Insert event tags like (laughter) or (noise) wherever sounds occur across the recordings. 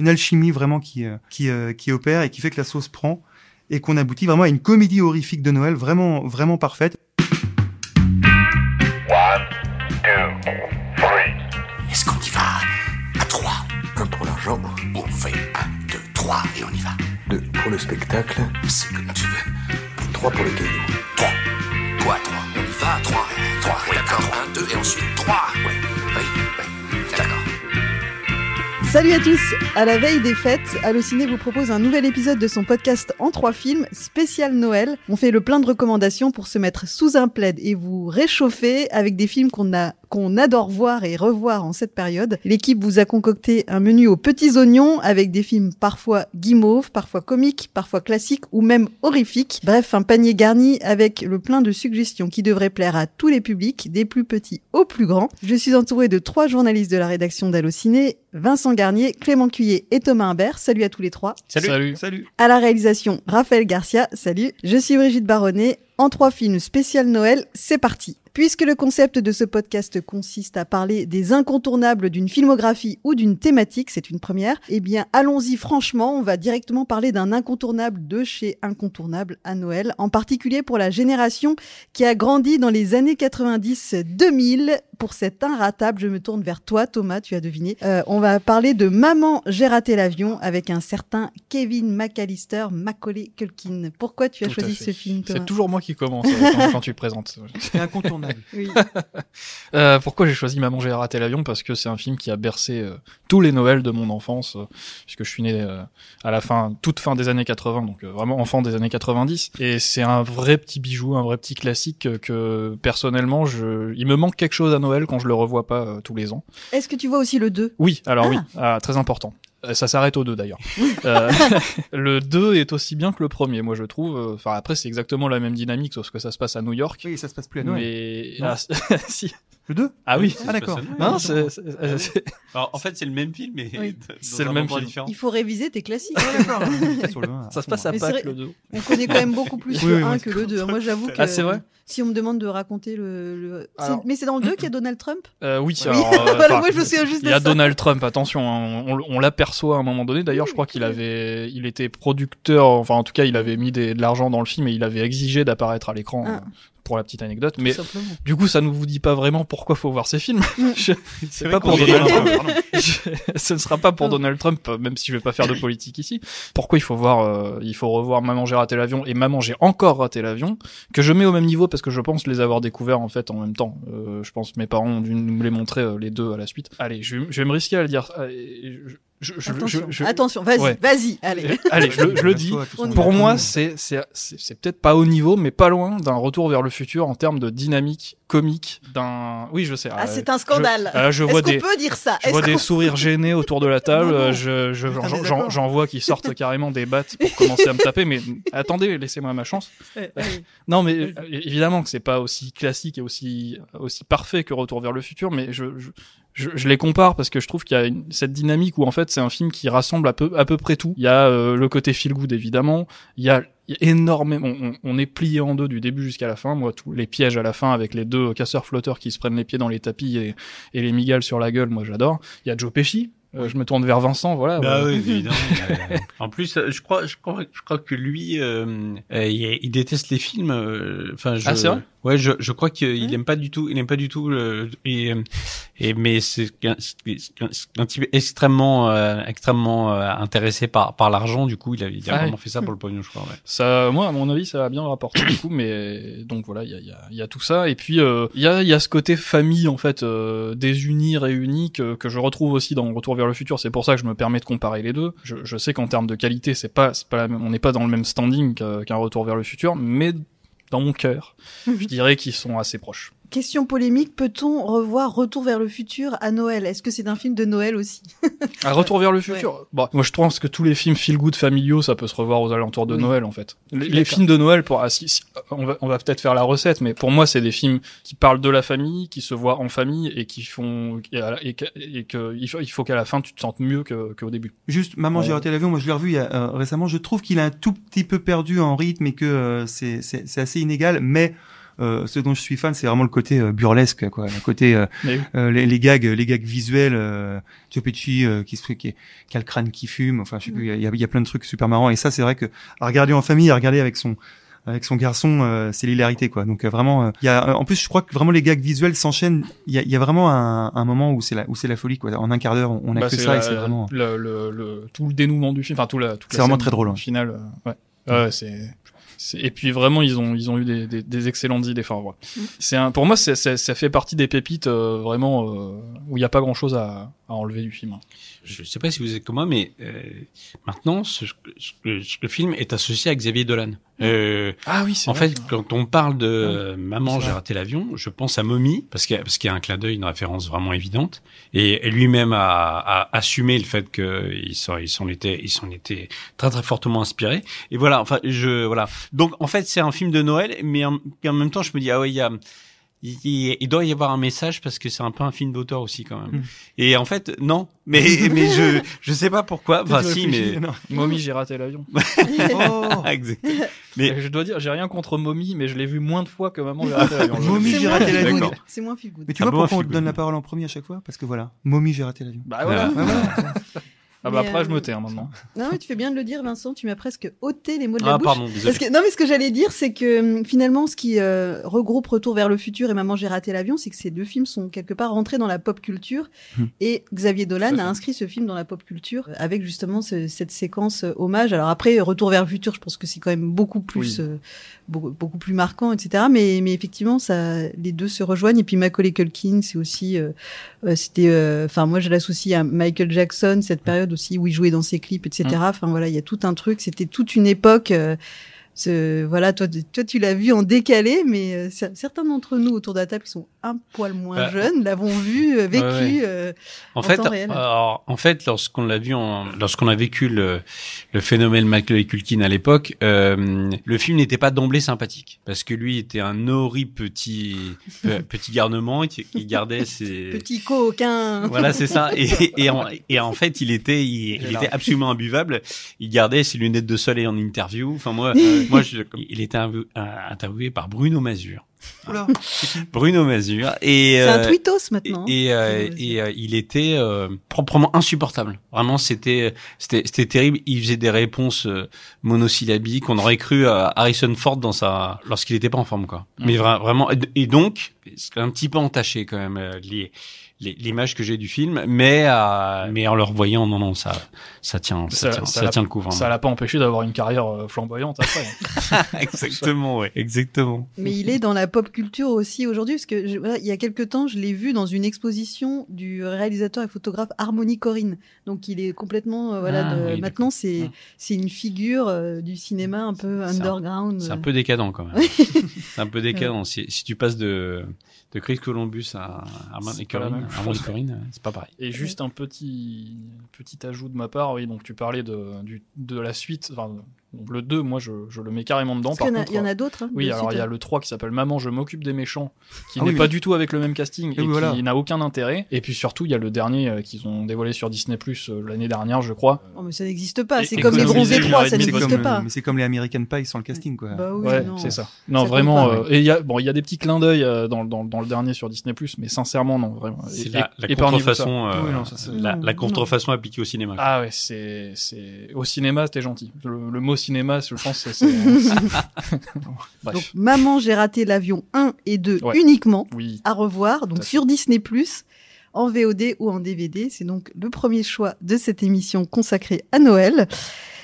une alchimie vraiment qui euh, qui euh, qui opère et qui fait que la sauce prend et qu'on aboutit vraiment à une comédie horrifique de Noël vraiment vraiment parfaite. One, two, three. Est-ce qu'on y va à 3 Un pour l'argent. On fait 1, 2, 3 et on y va. 2 pour le spectacle, C'est comme tu veux. 3 pour les cailloux. 3. Toi, 3. On y va 3. 3. D'accord. 1, 2 et ensuite 3. Oui, Salut à tous À la veille des fêtes, Allociné vous propose un nouvel épisode de son podcast en trois films, spécial Noël. On fait le plein de recommandations pour se mettre sous un plaid et vous réchauffer avec des films qu'on a qu'on adore voir et revoir en cette période. L'équipe vous a concocté un menu aux petits oignons avec des films parfois guimauves, parfois comiques, parfois classiques ou même horrifiques. Bref, un panier garni avec le plein de suggestions qui devrait plaire à tous les publics, des plus petits aux plus grands. Je suis entouré de trois journalistes de la rédaction d'Allociné, Vincent Garnier, Clément Cuillet et Thomas Imbert. Salut à tous les trois. Salut. Salut. À la réalisation, Raphaël Garcia. Salut. Je suis Brigitte Baronnet. En trois films spécial Noël, c'est parti. Puisque le concept de ce podcast consiste à parler des incontournables d'une filmographie ou d'une thématique, c'est une première, eh bien allons-y franchement, on va directement parler d'un incontournable de chez Incontournable à Noël, en particulier pour la génération qui a grandi dans les années 90-2000. Pour cet inratable, je me tourne vers toi Thomas, tu as deviné. Euh, on va parler de Maman, j'ai raté l'avion avec un certain Kevin McAllister, Macaulay Culkin. Pourquoi tu as Tout choisi ce film Thomas? C'est toujours moi qui commence euh, quand, quand tu présentes. C'est incontournable. Oui. (laughs) Euh, pourquoi j'ai choisi Maman j'ai raté l'avion? Parce que c'est un film qui a bercé euh, tous les Noëls de mon enfance, euh, puisque je suis né euh, à la fin, toute fin des années 80, donc euh, vraiment enfant des années 90. Et c'est un vrai petit bijou, un vrai petit classique que personnellement, je, il me manque quelque chose à Noël quand je le revois pas euh, tous les ans. Est-ce que tu vois aussi le 2 Oui, alors oui, ah, très important. Euh, Ça s'arrête au 2 d'ailleurs. Euh, (laughs) le 2 est aussi bien que le premier, moi je trouve. Enfin après c'est exactement la même dynamique, sauf que ça se passe à New York. Oui, ça se passe plus à Noël. Mais ah, (laughs) si. Le 2 Ah oui. Ah d'accord. Non, c'est c'est- c'est- (laughs) Alors, en fait, c'est le même film, mais Oui. dans C'est un le même endroit film. différent. Il faut réviser tes classiques. d'accord. (laughs) Sur le un, ça se fond, passe à Mais c'est Pâques vrai- le 2. On connaît quand même beaucoup plus (laughs) Oui, le oui, 1 moi, que le 2. Moi, j'avoue que Ah, c'est vrai si on me demande de raconter le. le- c'est- Alors- Mais c'est dans le 2 qu'il y a Donald Trump? Euh, oui, Oui. alors, euh, Voilà, enfin, moi, je me souviens juste il de y a ça. Donald Trump, attention, hein, on, on l'aperçoit à un moment donné. D'ailleurs, je crois qu'il avait, il était producteur, enfin en tout cas, il avait mis des- de l'argent dans le film et il avait exigé d'apparaître à l'écran. Ah. euh, Pour la petite anecdote, mais simplement. du coup, ça ne vous dit pas vraiment pourquoi faut voir ces films. Mm. C'est pas pour Donald Trump. (laughs) ce ne sera pas pour Non. Donald Trump, même si je vais pas faire de politique ici. Pourquoi il faut voir, euh, il faut revoir Maman j'ai raté l'avion et Maman j'ai encore raté l'avion, que je mets au même niveau parce que je pense les avoir découverts en fait en même temps. Euh, je pense que mes parents ont dû nous les montrer euh, les deux à la suite. Allez, je vais, je vais me risquer à le dire. Allez, je- je- je- Attention, je- je- Attention, vas-y, Ouais. vas-y, allez. Allez, je, le- je le dis. Pour moi, c'est c'est c'est c'est peut-être pas au niveau, mais pas loin d'un retour vers le futur en termes de dynamique comique. D'un, oui, je sais. Ah, euh, c'est un scandale. Je, euh, je Est-ce vois qu'on des, peut dire ça? je vois des sourires gênés autour de la (laughs) table. Non, non. Je, j'en- vois qui sortent (laughs) carrément des battes pour commencer à me taper. Mais attendez, laissez-moi ma chance. (laughs) Non, mais euh, évidemment que c'est pas aussi classique et aussi aussi parfait que Retour vers le futur, mais je je, je, je les compare parce que je trouve qu'il y a une- cette dynamique où en fait c'est un film qui rassemble à peu à peu près tout. Il y a euh, le côté feel good évidemment, il y a y a énormément, on, on est plié en deux du début jusqu'à la fin. Moi, tous les pièges à la fin avec les deux casseurs flotteurs qui se prennent les pieds dans les tapis et, et les migales sur la gueule, moi j'adore. Il y a Joe Pesci. Euh, je me tourne vers Vincent, voilà. Bah voilà. oui, (laughs) évidemment. En plus, euh, je crois, je crois, je crois que lui, euh, il, déteste les films. Enfin, je, Ah, c'est vrai? Ouais, je, je crois qu'il Ouais. aime pas du tout. Il aime pas du tout. Le, et, et mais c'est un, c'est un- type extrêmement, euh, extrêmement euh, intéressé par par l'argent. Du coup, il a, il a Ah vraiment ouais. fait ça pour le pognon, je crois. Ouais. Ça, moi, à mon avis, ça va bien rapporter du coup, mais donc voilà, il y a, il y, a, il y a tout ça, et puis euh, il y a, il y a ce côté famille en fait, euh, désunis, réunis que, que je retrouve aussi dans Retour vers le futur. C'est pour ça que je me permets de comparer les deux. Je, je sais qu'en termes de qualité, c'est pas, c'est pas, la même- on n'est pas dans le même standing qu'un qu'un Retour vers le futur, mais dans mon cœur, je dirais qu'ils sont assez proches. Question polémique, peut-on revoir Retour vers le futur à Noël? Est-ce que c'est un film de Noël aussi? (laughs) Un retour vers le futur? Bon, moi je pense que tous les films feel good familiaux, ça peut se revoir aux alentours de Oui. Noël en fait. Les, films de Noël, pour ah, si- si- on va, on va peut-être faire la recette, mais pour moi c'est des films qui parlent de la famille, qui se voient en famille et qui font et, et que, et que il faut, il faut qu'à la fin tu te sentes mieux que- qu'au début. Juste, Maman, j'ai Ouais. raté l'avion. Moi, je l'ai revu il y a, euh, récemment. Je trouve qu'il a un tout petit peu perdu en rythme et que euh, c'est assez inégal. Mais euh, ce dont je suis fan, c'est vraiment le côté euh, burlesque, quoi, le côté euh, (laughs) oui. euh, les, les gags, les gags visuels. Euh, Joe Pesci euh, qui se fait, qui, qui a le crâne qui fume. Enfin, je sais plus, il y a, il y a plein de trucs super marrants. Et ça, c'est vrai que à regarder en famille, à regarder avec son avec son garçon, euh, c'est l'hilarité quoi. Donc euh, vraiment, euh, il y a, euh, en plus, je crois que vraiment les gags visuels s'enchaînent. Il y a, y a vraiment un, un moment où c'est la où c'est la folie quoi. En un quart d'heure, on a Bah, que ça et c'est vraiment. le, le, le- tout le dénouement du film, enfin tout la, C'est vraiment très drôle. Finale, euh, ouais. Ouais, c'est. Et puis vraiment, ils ont ils ont eu des, des, des excellentes idées. Enfin, voilà. Mm. c'est un pour moi, c'est, c'est- ça fait partie des pépites euh, vraiment euh, où il y a pas grand chose à, à enlever du film. Je sais pas si vous êtes comme moi, mais euh, maintenant, ce, ce- ce- le film est associé à Xavier Dolan. Euh, Ah oui, c'est en vrai, fait, quand on parle de euh, Maman, j'ai raté l'avion, je pense à Mommy, parce qu'il y a, parce qu'il y a un clin d'œil, une référence vraiment évidente. Et, et lui-même a, a assumé le fait qu'il s'en, il s'en était, il s'en était très très fortement inspiré. Et voilà, enfin, je, voilà. Donc, en fait, c'est un film de Noël, mais en, en même temps, je me dis, ah ouais, il y a, il, il- il doit y avoir un message parce que c'est un peu un film d'auteur aussi quand même. Mm. Et en fait, non. Mais, (laughs) mais je, je sais pas pourquoi. Enfin, si, mais. non. (laughs) Mommy, j'ai raté l'avion. (laughs) Oh Exact. Mais je dois dire, j'ai rien contre Mommy, mais je l'ai vu moins de fois que Maman, j'ai raté l'avion. Mommy, j'ai raté l'avion. C'est moins feel good. Mais tu Ah vois bon, pourquoi on te donne la parole en premier à chaque fois? Parce que voilà, Mommy, j'ai raté l'avion. Bah voilà. Ouais, voilà. Ah bah Mais, après, euh, je me tais hein, maintenant. (laughs) Non, mais tu fais bien de le dire, Vincent. Tu m'as presque ôté les mots de ah la bouche. pardon, désolé. Parce que, non, mais ce que j'allais dire, c'est que hum, finalement, ce qui euh, regroupe Retour vers le futur et Maman, j'ai raté l'avion, c'est que ces deux films sont quelque part rentrés dans la pop culture. Hmm. Et Xavier Dolan a inscrit ce film dans la pop culture euh, avec justement ce- cette séquence euh, hommage. Alors après, Retour vers le futur, je pense que c'est quand même beaucoup plus, Oui. euh, beaucoup, beaucoup plus marquant, etc. Mais, mais effectivement, ça, les deux se rejoignent. Et puis Macaulay Culkin, c'est aussi, euh, euh, c'était, euh, enfin moi je l'associe à Michael Jackson, cette période aussi où il jouait dans ses clips, etc. Mm. Enfin voilà, il y a tout un truc. C'était toute une époque. euh, ce, voilà, toi, toi, tu l'as vu en décalé, mais euh, cer- certains d'entre nous autour de la table qui sont un poil moins Bah, jeunes l'avont vu, euh, vécu. ouais. euh, En en fait, temps réel. alors, en fait, lorsqu'on l'a vu, en, lorsqu'on a vécu le, le phénomène Macaulay Culkin à l'époque, euh, le film n'était pas d'emblée sympathique parce que lui était un horrible petit pe- (laughs) petit garnement qui, qui gardait ses (laughs) petit coquin. voilà, c'est ça. Et, et, en, et en fait, il était, il, il était absolument imbuvable. Il gardait ses lunettes de soleil en interview. Enfin, moi, euh, (laughs) moi, je, il était euh, interviewé par Bruno Mazur. Oula. (laughs) Bruno Mazur. Et, C'est un euh, tweetos maintenant. et, et, euh, et, euh, il était euh, proprement insupportable. Vraiment, c'était c'était c'était terrible. Il faisait des réponses euh, monosyllabiques. On aurait cru à Harrison Ford dans sa lorsqu'il était pas en forme, quoi. Mais vra- vraiment. et- donc, c'est un petit peu entaché quand même euh, les- l'image que j'ai du film, mais euh, mais en le revoyant, non non, ça ça tient ça, Ça- tient, ça ça tient le coup vraiment. Ça l'a pas empêché d'avoir une carrière euh, flamboyante après. (laughs) exactement, ouais, exactement. Mais il est dans la pop culture aussi aujourd'hui, parce que je- voilà, il y a quelque temps, je l'ai vu dans une exposition du réalisateur et photographe Harmony Corinne. Donc il est complètement, euh, voilà, Ah, de- oui, maintenant c'est c'est une figure euh, du cinéma un peu underground. C'est un peu décadent quand même. (laughs) c'est un peu décadent. Si, si tu passes de de Chris Columbus à Armand et Corinne, euh, c'est pas pareil. Et juste un petit petit ajout de ma part, oui, donc tu parlais de du, de la suite, enfin donc le 2, moi je, je le mets carrément dedans. Parce Par qu'il y en a- contre, il y en a d'autres. hein, Oui, alors il y a le 3 qui s'appelle Maman, je m'occupe des méchants, qui Ah n'est oui, pas du tout avec le même casting et, voilà. qui n'a aucun intérêt. Et puis surtout, il y a le dernier euh, qu'ils ont dévoilé sur Disney Plus euh, l'année dernière, je crois. Oh, mais ça n'existe pas. C'est comme les bronzés une 3, heure et ça n'existe pas. mais c'est comme les American Pie sans le casting, quoi. Bah oui, ouais, non. c'est ça. Non, Ça vraiment. pas, euh, et il y a bon, il y a des petits clins d'œil euh, dans, dans, dans le dernier sur Disney Plus, mais sincèrement, non, vraiment. C'est Et- la, contrefaçon, euh, la, contrefaçon appliquée au cinéma. Ah ouais, c'est c'est au cinéma, c'était gentil. Le, le mot cinéma, je pense, c'est- (laughs) Bref, Donc Maman, j'ai raté l'avion 1 et 2 Ouais. uniquement oui. à revoir, donc sur Disney+, en VOD ou en DVD. C'est donc le premier choix de cette émission consacrée à Noël.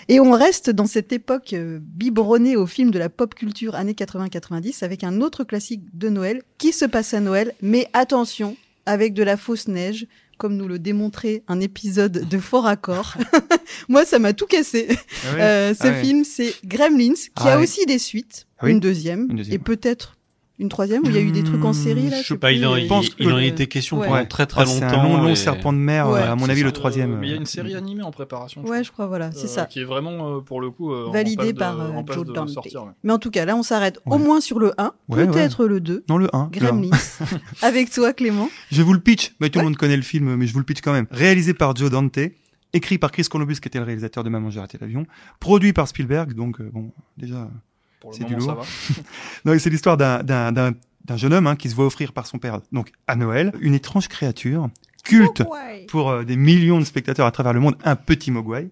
Et on reste dans cette époque euh, biberonnée au film de la pop culture années 80-90 avec un autre classique de Noël qui se passe à Noël, mais attention, avec de la fausse neige, comme nous le démontrait un épisode de Fort Accord. (laughs) Moi, ça m'a tout cassé. Ah. Euh, ce Ah film, c'est Gremlins, qui Ah a aussi des suites, oui. une, deuxième, Une deuxième. et peut-être une troisième, où il y a eu des trucs en série, là Hmm, je sais Bah, il, en, il, et- pense il en que- était question Ouais. pendant très très Ah, longtemps. C'est un long, long et- serpent de mer, Ouais, euh, à mon avis, ça. le troisième. Euh, mais il y a euh, une série animée en préparation. je Ouais, crois. je crois, voilà, c'est Euh, ça. Qui est vraiment, euh, pour le coup, euh, en Validé passe de- par euh, en passe Joe de Dante. sortir, ouais. Mais en tout cas, là, on s'arrête au moins sur le 1, Ouais, peut-être le 2, Non, le 1. Gremlins. (laughs) Avec toi, Clément. Je vous le pitch, mais tout le Ouais. monde connaît le film, mais je vous le pitch quand même. Réalisé par Joe Dante, écrit par Chris Columbus, qui était le réalisateur de Maman, j'ai raté l'avion, produit par Spielberg, donc euh, bon, déjà, pour le C'est du moment ça lourd. va. (laughs) Non, c'est l'histoire d'un, d'un, d'un, d'un jeune homme hein, qui se voit offrir par son père, donc à Noël, une étrange créature culte pour euh, des millions de spectateurs à travers le monde, un petit mogwai,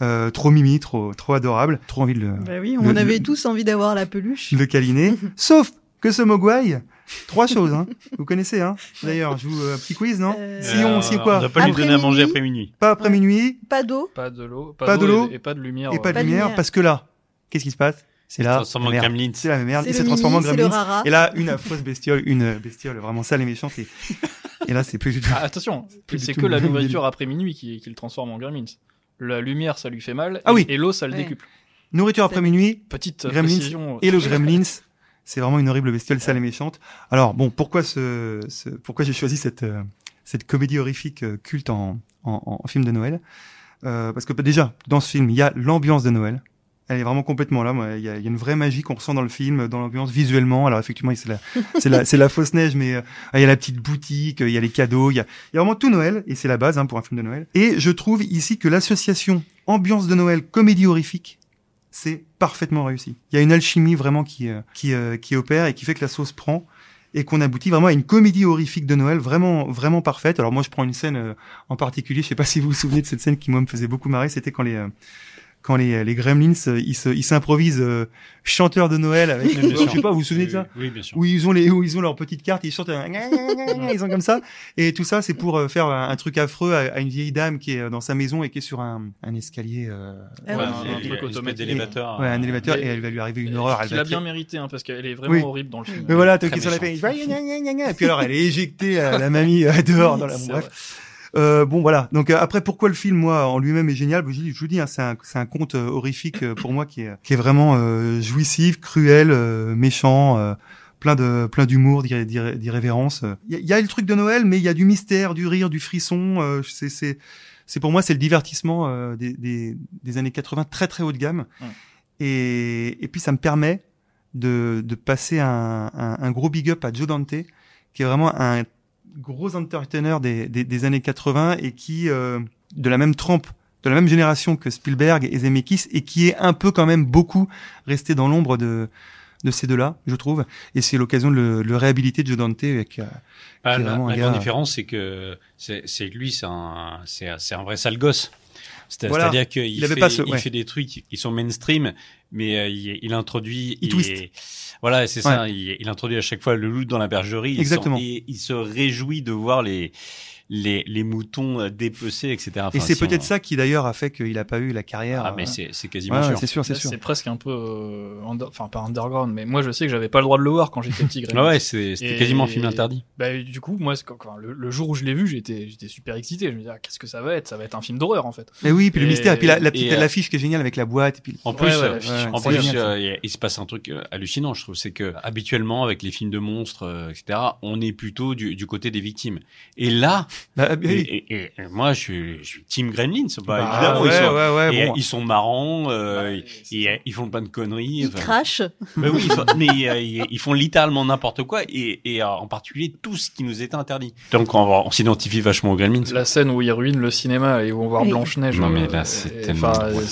euh, trop mimi, trop, trop adorable, trop envie de le, Bah oui, Le- on avait le- tous envie d'avoir la peluche. de le câliner. (laughs) Sauf que ce mogwai, trois choses, hein. Vous connaissez, hein. D'ailleurs, je vous euh, petit quiz, non Euh, Si on- si quoi on doit pas lui Après donner à manger minuit. après minuit. Pas après Ouais. minuit Pas d'eau. Pas de l'eau, pas, Pas de d'eau l'eau et, et pas de lumière. et pas ouais. de Pas de lumière, lumière. parce que là, qu'est-ce qui se passe? C'est là, en. C'est la merde. C'est Il se le transforme en gremlins. Et là, une affreuse bestiole, une bestiole vraiment sale et méchante. Et, (laughs) et là, c'est plus du tout. Ah, attention, c'est que la nourriture après minuit qui, qui le transforme en gremlins. La lumière, ça lui fait mal. Ah et, oui. Et l'eau, ça le Ouais. décuple. Nourriture après minuit, Petite Gremlins précision. et le gremlins. C'est vraiment une horrible bestiole sale et méchante. Alors bon, pourquoi ce, ce- pourquoi j'ai choisi cette euh, cette comédie horrifique euh, culte en, en, en film de Noël? Euh, Parce que bah, déjà dans ce film, il y a l'ambiance de Noël. Elle est vraiment complètement là. Il y a, y a une vraie magie qu'on ressent dans le film, dans l'ambiance visuellement. Alors effectivement, c'est la (laughs) la fausse neige, mais euh, il y a la petite boutique, il y a les cadeaux, il y a vraiment tout Noël et c'est la base hein, pour un film de Noël. Et je trouve ici que l'association ambiance de Noël comédie horrifique c'est parfaitement réussi. Il y a une alchimie vraiment qui, euh, qui, euh, opère et qui fait que la sauce prend et qu'on aboutit vraiment à une comédie horrifique de Noël vraiment vraiment parfaite. Alors moi je prends une scène euh, en particulier, je sais pas si vous vous souvenez de cette scène qui moi me faisait beaucoup marrer, c'était quand les euh, quand les, les Gremlins euh, ils se ils s'improvisent euh, chanteurs de Noël avec Bien je sais pas vous vous souvenez de ça Oui, bien sûr. où ils ont les où ils ont leur petite carte, ils chantent euh, ils sont comme ça et tout ça c'est pour euh, faire un, un truc affreux à, à une vieille dame qui est euh, dans sa maison et qui est sur un, un escalier euh, Ah Ouais, oui. un truc automatique. d'élévateur. ouais, un élévateur et elle va lui arriver une horreur elle Qu'il va a bien mérité, hein, parce qu'elle est vraiment Oui. horrible dans le film. Mais voilà, qui sur la et puis alors elle est éjectée, la, la mamie euh, dehors dans la. Bref. Euh, bon voilà. Donc euh, après, pourquoi le film, moi, en lui-même est génial? Je, je vous dis, hein, c'est un, c'est un conte euh, horrifique pour moi qui est, qui est vraiment euh, jouissif, cruel, euh, méchant, euh, plein de plein d'humour, d'irré- d'irré- d'irrévérence. Il y, y a le truc de Noël, mais il y a du mystère, du rire, du frisson. euh, c'est c'est c'est pour moi c'est le divertissement euh, des, des des années 80 très très haut de gamme. Et et puis ça me permet de, de passer un, un, un gros big up à Joe Dante, qui est vraiment un gros entertainer des, des, des années 80 et qui, euh, de la même trempe, de la même génération que Spielberg et Zemeckis, et qui est un peu quand même beaucoup resté dans l'ombre de, de ces deux-là, je trouve. Et c'est l'occasion de le, de le réhabiliter, Joe Dante, avec... euh, Ah, qui est la, vraiment un la gars- grande différence, c'est que c'est lui, c'est un, c'est c'est un vrai sale gosse. Voilà. C'est-à-dire qu'il fait, pas ce- il ouais. fait des trucs qui sont mainstream, mais euh, il, il introduit, Il. Voilà, c'est ça. Il, il introduit à chaque fois le loup dans la bergerie. Exactement. Et il se réjouit de voir les les, les moutons euh, dépecés, etc. et c'est si on- peut-être ça qui d'ailleurs a fait qu'il a pas eu la carrière. Ah, mais euh, c'est c'est quasiment ouais, sûr. c'est sûr, c'est sûr. C'est presque un peu, euh, under- enfin pas underground, mais moi je sais que j'avais pas le droit de le voir quand j'étais petit. (laughs) Ah ouais, c'était Et- quasiment un film interdit. Bah, du coup, moi, quand- le, le jour où je l'ai vu, j'étais, j'étais super excité. Je me disais, ah, qu'est-ce que ça va être? Ça va être un film d'horreur en fait. Mais oui, puis le mystère, et puis la, la petite et, euh, l'affiche qui est géniale avec la boîte, et puis En plus, ouais, l'affiche, ouais, en plus, génial, il se passe un truc hallucinant, je trouve, c'est que habituellement avec les films de monstres, etc., on est plutôt du, du côté des victimes. Et là, Bah, et, oui. et- et- et moi, je suis, je suis Team Gremlins, bah, Bah, évidemment, ouais, ils sont, ouais, ouais, et, bon. ils sont marrants, euh, Ouais, ils, c'est ils, ils font plein de conneries. Il enfin. crache. Mais oui, ils font- (laughs) mais euh, ils, ils font littéralement n'importe quoi, et, et euh, en particulier tout ce qui nous était interdit. Donc on, s'identifie vachement aux Gremlins. La scène où il ruine le cinéma et où on voit Oui. Blanche Neige. Non, mais là, c'est tellement drôle.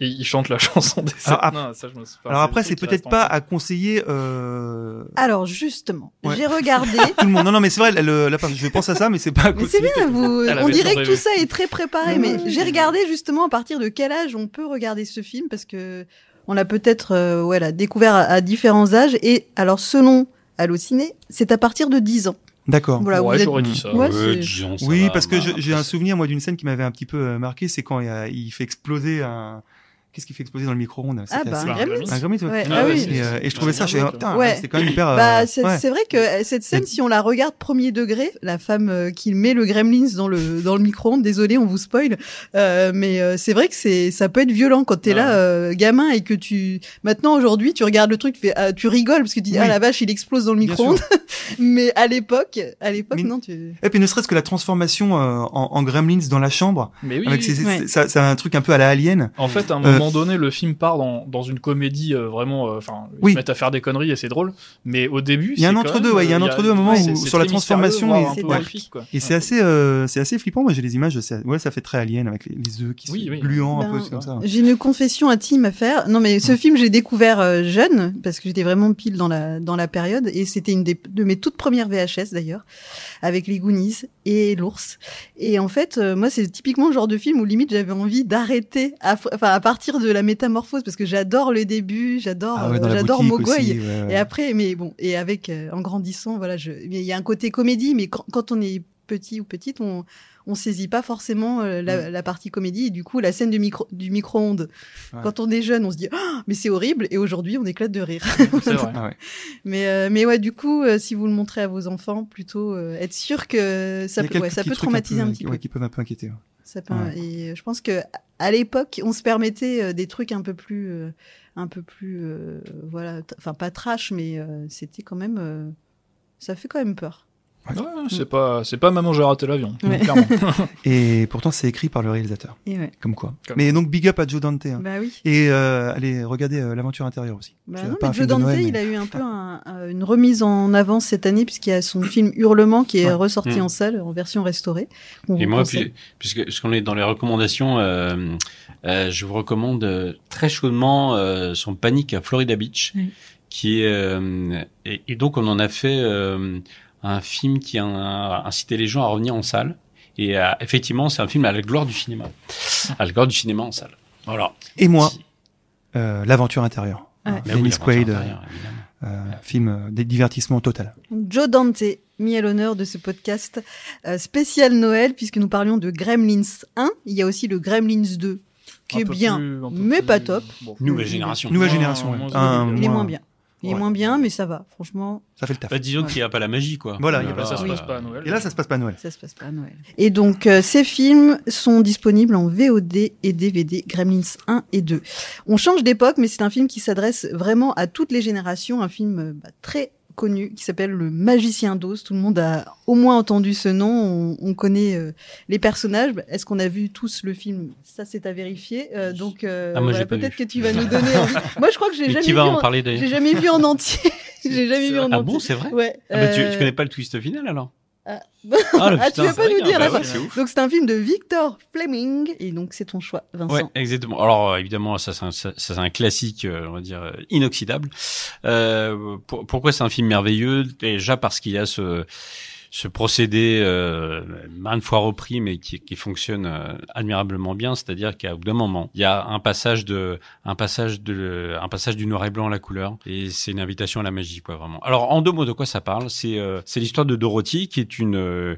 Et il chante la (laughs) chanson des. Alors, ap- Non, ça, je me Alors après, c'est peut-être pas à conseiller euh, Alors justement, Ouais. j'ai regardé. (laughs) tout le monde. Non, non, mais c'est vrai, le, la, je pense à ça, mais c'est pas à c'est bien, vous, on dirait tout que tout ça est très préparé, mais j'ai regardé justement à partir de quel âge on peut regarder ce film, parce que on l'a peut-être euh, voilà, découvert à, à différents âges, et alors selon Allociné, c'est à partir de 10 ans. D'accord. Voilà, Ouais, vous êtes- j'aurais dit ça. Ouais, Ouais, c'est- disons, ça Oui, va, parce que j'ai un souvenir moi d'une scène qui m'avait un petit peu euh, marqué, c'est quand il, a- il fait exploser un. Qu'est-ce qu'il fait exploser dans le micro-ondes Ah bah, un Gremlins. Un Gremlins, ouais. Ouais, Ah ah ouais, oui. c'est- Et, euh, et je trouvais ça, je putain, ouais. c'était quand même hyper. euh, Bah, c'est ouais. c'est vrai que euh, cette scène, si on la regarde premier degré, la femme euh, qui met le gremlins dans le dans le micro-ondes, désolé, on vous spoil, euh, mais euh, c'est vrai que c'est ça peut être violent quand t'es Ouais. là euh, gamin et que tu maintenant aujourd'hui tu regardes le truc, tu fais ah, tu rigoles parce que tu dis Oui. ah la vache il explose dans le micro-ondes, (laughs) mais à l'époque à l'époque Mais- non tu Et puis ne serait-ce que la transformation euh, en, en Gremlins dans la chambre, Mais oui. avec oui. ces- ces- Ouais. ça, ça a un truc un peu à la Alien. En fait, à un Euh, moment moment donné, le film part dans, dans une comédie euh, vraiment, euh, enfin, ils Oui. se mettent à faire des conneries et c'est drôle. Mais au début, Il y a un c'est entre quand deux, même, ouais, il y a un euh, entre deux, un moment où- c'est sur la transformation, et- ouais. c'est assez, euh, c'est assez flippant. Moi, j'ai les images. c'est- Ouais, ça fait très alien avec les, les œufs qui Oui, sont oui. gluants un Ben, peu comme ça. J'ai une confession intime à faire. Non, mais ce film, j'ai découvert euh, jeune, parce que j'étais vraiment pile dans la, dans la période, et c'était une des, de mes toutes premières VHS d'ailleurs, avec les Goonies et l'ours. Et en fait, euh, moi, c'est typiquement le genre de film où limite j'avais envie d'arrêter, à, enfin, à partir de la métamorphose, parce que j'adore le début, j'adore, Ah ouais, j'adore aussi, ouais, ouais. Et après, mais bon, et avec, euh, en grandissant, voilà, je, il y a un côté comédie, mais quand, quand on est petit ou petite, on, on saisit pas forcément euh, la, la partie comédie. Et du coup, la scène du micro, du micro-ondes. Quand on est jeune, on se dit, Ah, mais c'est horrible. Et aujourd'hui, on éclate de rire. (laughs) Vrai. (laughs) Ah mais, euh, mais ouais, du coup, si vous le montrez à vos enfants, plutôt être sûr que ça peut, ça peut traumatiser un, peu- petit peu. qui peuvent un peu inquiéter. Ça peut-. Et je pense que à l'époque, on se permettait euh, des trucs un peu plus, euh, un peu plus, euh, voilà, enfin pas trash, mais c'était quand même, ça fait quand même peur. Ouais, c'est pas, c'est pas maman j'ai raté l'avion. Ouais. Clairement. (laughs) (laughs) Et pourtant, c'est écrit par le réalisateur. Comme quoi. Comme mais donc, big up à Joe Dante. hein. Bah oui. Et euh, allez, regardez euh, l'aventure intérieure aussi. Bah non, mais Joe Dante, Noël, il a eu un (laughs) peu un- un- une remise en avant cette année puisqu'il y a son film Hurlement qui est Ouais. ressorti Mm. en salle en version restaurée. On Et moi, puis- puisque puisqu'on est dans les recommandations, euh, euh, je vous recommande très chaudement euh, son Panique à Florida Beach, qui est euh, et, et donc on en a fait euh, un film qui a incité les gens à revenir en salle. Et euh, effectivement, c'est un film à la gloire du cinéma, à la gloire du cinéma en salle. Voilà. Et moi, euh, l'aventure intérieure. Ouais. Mais Dennis oui, l'aventure Quaid, euh, intérieure, euh, film des divertissements total. Joe Dante, mis à l'honneur de ce podcast euh, spécial Noël puisque nous parlions de Gremlins 1. Il y a aussi le Gremlins 2 qui Un est bien, plus- mais plus- pas top. bon. Nouvelle génération. Nouvelle génération. ouais. Un- Il est moins- moins bien. Il est Ouais. moins bien, mais ça va. Franchement, Ça fait le taf. Bah, disons Ouais. qu'il n'y a pas la magie, quoi. Voilà, il y a Bah, ça se Oui. passe pas à Noël. Et là, ça se passe pas à Noël. ça se passe pas à Noël. Et donc, euh, ces films sont disponibles en VOD et DVD, Gremlins 1 et 2. On change d'époque, mais c'est un film qui s'adresse vraiment à toutes les générations. Un film euh, bah, très connu qui s'appelle Le Magicien d'Oz. Tout le monde a au moins entendu ce nom. On, on connaît euh, les personnages. Est-ce qu'on a vu tous le film? Ça, c'est à vérifier. Euh, donc, euh, Ah, voilà, peut-être que tu vas (laughs) nous donner. envie. Moi, je crois que j'ai Mais jamais vu. en en- parler J'ai jamais vu en entier. (laughs) j'ai jamais vu en Ah entier. bon, c'est vrai? Ouais. ah bah, tu, tu connais pas le twist final alors? Ah. (laughs) Ah, Ah, putain, tu c'est pas nous dire bah ouais. Donc c'est un film de Victor Fleming et donc c'est ton choix, Vincent. Ouais, exactement. Alors euh, évidemment, ça c'est un, classique, euh, on va dire euh, inoxydable. Euh, pour- pourquoi c'est un film merveilleux? Déjà parce qu'il y a ce ce procédé euh, maintes fois repris, mais qui, qui fonctionne euh, admirablement bien. C'est-à-dire qu'à bout d'un moment, il y a un passage de un passage de un passage du noir et blanc à la couleur, et c'est une invitation à la magie, quoi, vraiment. Alors en deux mots, de quoi ça parle? C'est euh, c'est l'histoire de Dorothy, qui est une euh,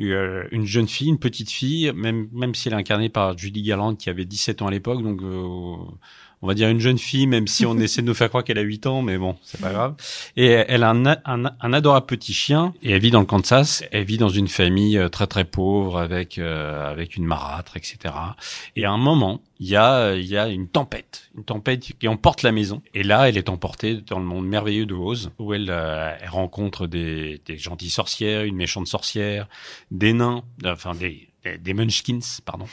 euh, une jeune fille, une petite fille, même même si elle est incarnée par Judy Garland qui avait 17 ans à l'époque, donc euh, on va dire une jeune fille, même si on (laughs) essaie de nous faire croire qu'elle a 8 ans, mais bon, c'est pas grave. Et elle a un, un, un adorable petit chien, et elle vit dans le Kansas. Elle vit dans une famille euh, très très pauvre, avec euh, avec une marâtre, etc. Et à un moment, il y a il y a une tempête, une tempête qui emporte la maison. Et là, elle est emportée dans le monde merveilleux de Oz, où elle, euh, elle rencontre des, des gentilles sorcières, une méchante sorcière, des nains, enfin des des, des munchkins, pardon.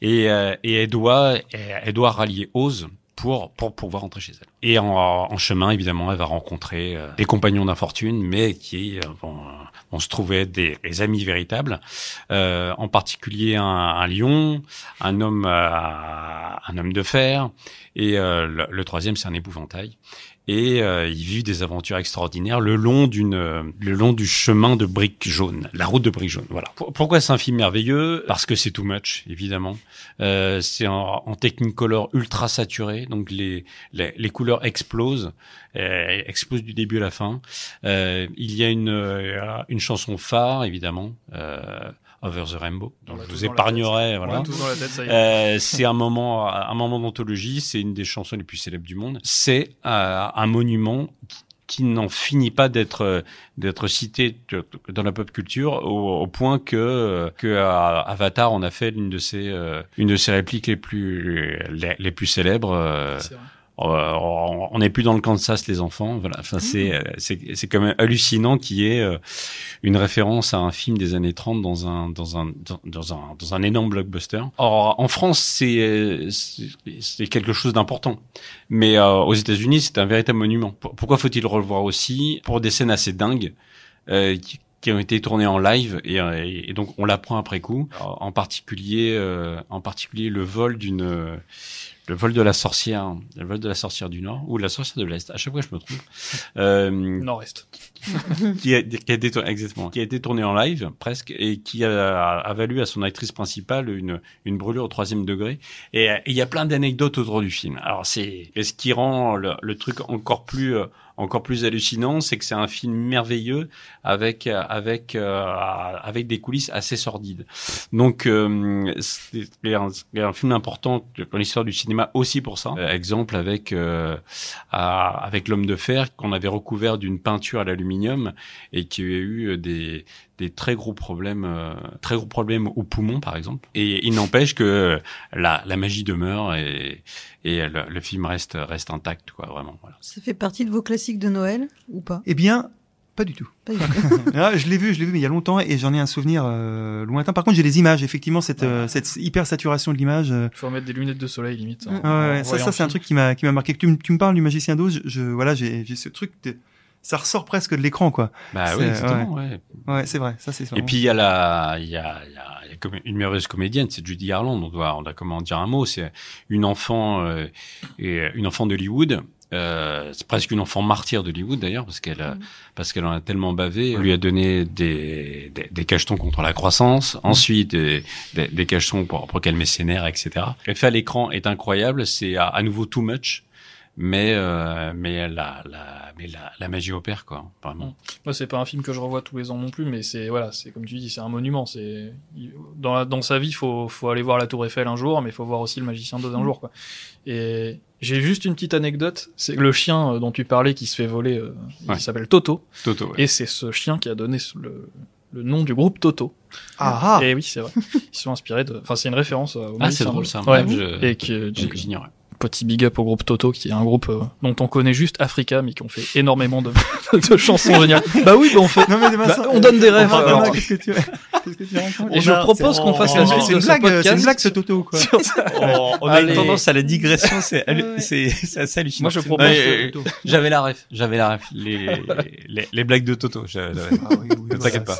Et, euh, et elle doit elle, elle doit rallier Oz pour pour pouvoir rentrer chez elle. Et en, en chemin, évidemment, elle va rencontrer euh, des compagnons d'infortune, mais qui euh, vont, vont se trouver des, des amis véritables. Euh, en particulier un, un lion, un homme euh, un homme de fer, et euh, le, le troisième c'est un épouvantail. Et euh, ils vivent des aventures extraordinaires le long d'une le long du chemin de briques jaunes, la route de briques jaunes. Voilà. Pour- pourquoi c'est un film merveilleux? Parce que c'est too much, évidemment. Euh, c'est en, en Technicolor ultra saturé, donc les les, les couleurs explosent, euh, explosent du début à la fin. Euh, il y a une euh, une chanson phare, évidemment, euh, Over the Rainbow. Donc je vous épargnerai, voilà. Euh, c'est un moment, un moment d'anthologie. C'est une des chansons les plus célèbres du monde. C'est euh, un monument qui, qui n'en finit pas d'être euh, d'être cité dans la pop culture au, au point que euh, que à Avatar on a fait une de ses euh, une de ses répliques les plus les, les plus célèbres. On n'est plus dans le Kansas les enfants. Voilà. Enfin c'est euh, c'est c'est quand même hallucinant qu'il y ait euh, une référence à un film des années 30 dans un dans un dans, un dans un énorme blockbuster. Or en France c'est euh, c'est quelque chose d'important. Mais euh, aux États-Unis c'est un véritable monument. Pour- pourquoi faut-il le revoir aussi pour des scènes assez dingues euh, qui, qui ont été tournées en live et, et donc on l'apprend après coup. En particulier euh, en particulier le vol d'une le vol de la sorcière, le vol de la sorcière du Nord ou la sorcière de l'Est. À chaque fois, je me trompe. Euh, Nord-Est. (laughs) qui a, qui a été tourné- exactement, qui a été tourné en live presque et qui a, a valu à son actrice principale une une brûlure au troisième degré. Et euh, il y a plein d'anecdotes autour du film. Alors c'est ce qui rend le, le truc encore plus euh, encore plus hallucinant, c'est que c'est un film merveilleux avec avec euh, avec des coulisses assez sordides. Donc euh, c'est un, un film important dans l'histoire du cinéma aussi pour ça. Euh, exemple avec euh, avec l'homme de fer qu'on avait recouvert d'une peinture à l'aluminium et qui a eu des des très gros problèmes euh, très gros problèmes au poumon par exemple. Et il n'empêche que la la magie demeure et et le, le film reste reste intact quoi vraiment voilà. Ça fait partie de vos classiques de Noël ou pas? Eh bien, pas du tout. Pas du (laughs) tout. Ah, je l'ai vu, je l'ai vu mais il y a longtemps et j'en ai un souvenir euh, lointain. Par contre, j'ai des images, effectivement, cette, euh, cette hyper saturation de l'image. euh, Il faut mettre des lunettes de soleil limite. Hein, Ah ouais, ça, ça c'est un truc qui m'a qui m'a marqué. Tu, me- tu me parles du magicien d'Oz, je, je voilà, j'ai j'ai ce truc de ça ressort presque de l'écran quoi. Bah oui, exactement, ouais. Ouais, c'est vrai, ça c'est Et puis il y a la, il y a, il y a, il y a comme une merveilleuse comédienne, c'est Judy Garland. On doit, on a comment dire un mot. C'est une enfant, euh, et une enfant d'Hollywood. Euh, c'est presque une enfant martyre d'Hollywood d'ailleurs parce qu'elle, a- parce qu'elle en a tellement bavé. Elle lui a donné des, des, des cachetons contre la croissance. Ensuite des, des, des cachetons pour, pour ses nerfs, etc. Elle fait à l'écran est incroyable. C'est à, à nouveau too much. Mais euh, mais la, la mais la, la magie opère quoi vraiment. Moi, c'est pas un film que je revois tous les ans non plus, mais c'est voilà, c'est comme tu dis, c'est un monument. C'est dans la- dans sa vie, faut faut aller voir la Tour Eiffel un jour, mais il faut voir aussi le Magicien d'Oz un jour, quoi. Et j'ai juste une petite anecdote, c'est le chien euh, dont tu parlais qui se fait voler, euh, Ouais. il s'appelle Toto, Toto. ouais. et c'est ce chien qui a donné le le nom du groupe Toto. Ah, ah. Et oui, c'est vrai. Ils sont inspirés de. Enfin, c'est une référence au Ah, c'est drôle ça. Ouais. Je- Et que j'ignorais. Petit big up au groupe Toto, qui est un groupe euh, dont on connaît juste Africa, mais qui ont fait énormément de, (laughs) de chansons géniales. Bah oui, bah on fait. Non mais Bah, on donne des rêves. Enfin, qu'est-ce que tu qu'est-ce que tu racontes Et je propose qu'on fasse la une- suite c'est de une ce blague, euh, c'est podcast. une blague ce Toto quoi. sur- on, on a Allez. une tendance à la digression, c'est c'est assez hallucinant. Moi, je propose euh, j'avais la ref, j'avais la ref, les, les les blagues de Toto. j'avais- Ah oui, oui, Ne t'inquiète pas.